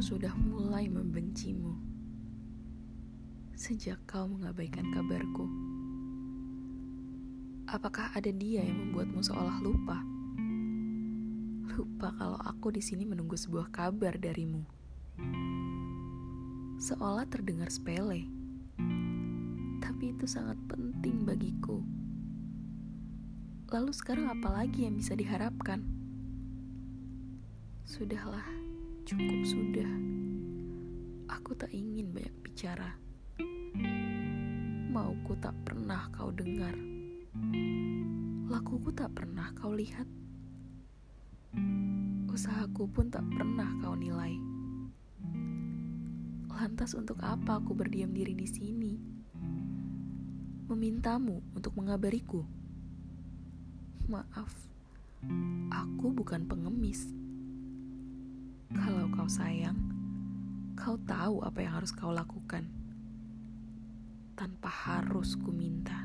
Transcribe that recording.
Sudah mulai membencimu sejak kau mengabaikan kabarku. Apakah ada dia yang membuatmu seolah lupa? Lupa kalau aku di sini menunggu sebuah kabar darimu. Seolah terdengar sepele, tapi itu sangat penting bagiku. Lalu sekarang apa lagi yang bisa diharapkan? Sudahlah, cukup sudah. Aku tak ingin banyak bicara. Mauku tak pernah kau dengar. Lakuku tak pernah kau lihat. Usahaku pun tak pernah kau nilai. Lantas untuk apa aku berdiam diri di sini? Memintamu untuk mengabariku. Maaf, aku bukan pengemis. Sayang, kau tahu apa yang harus kau lakukan tanpa harus ku minta.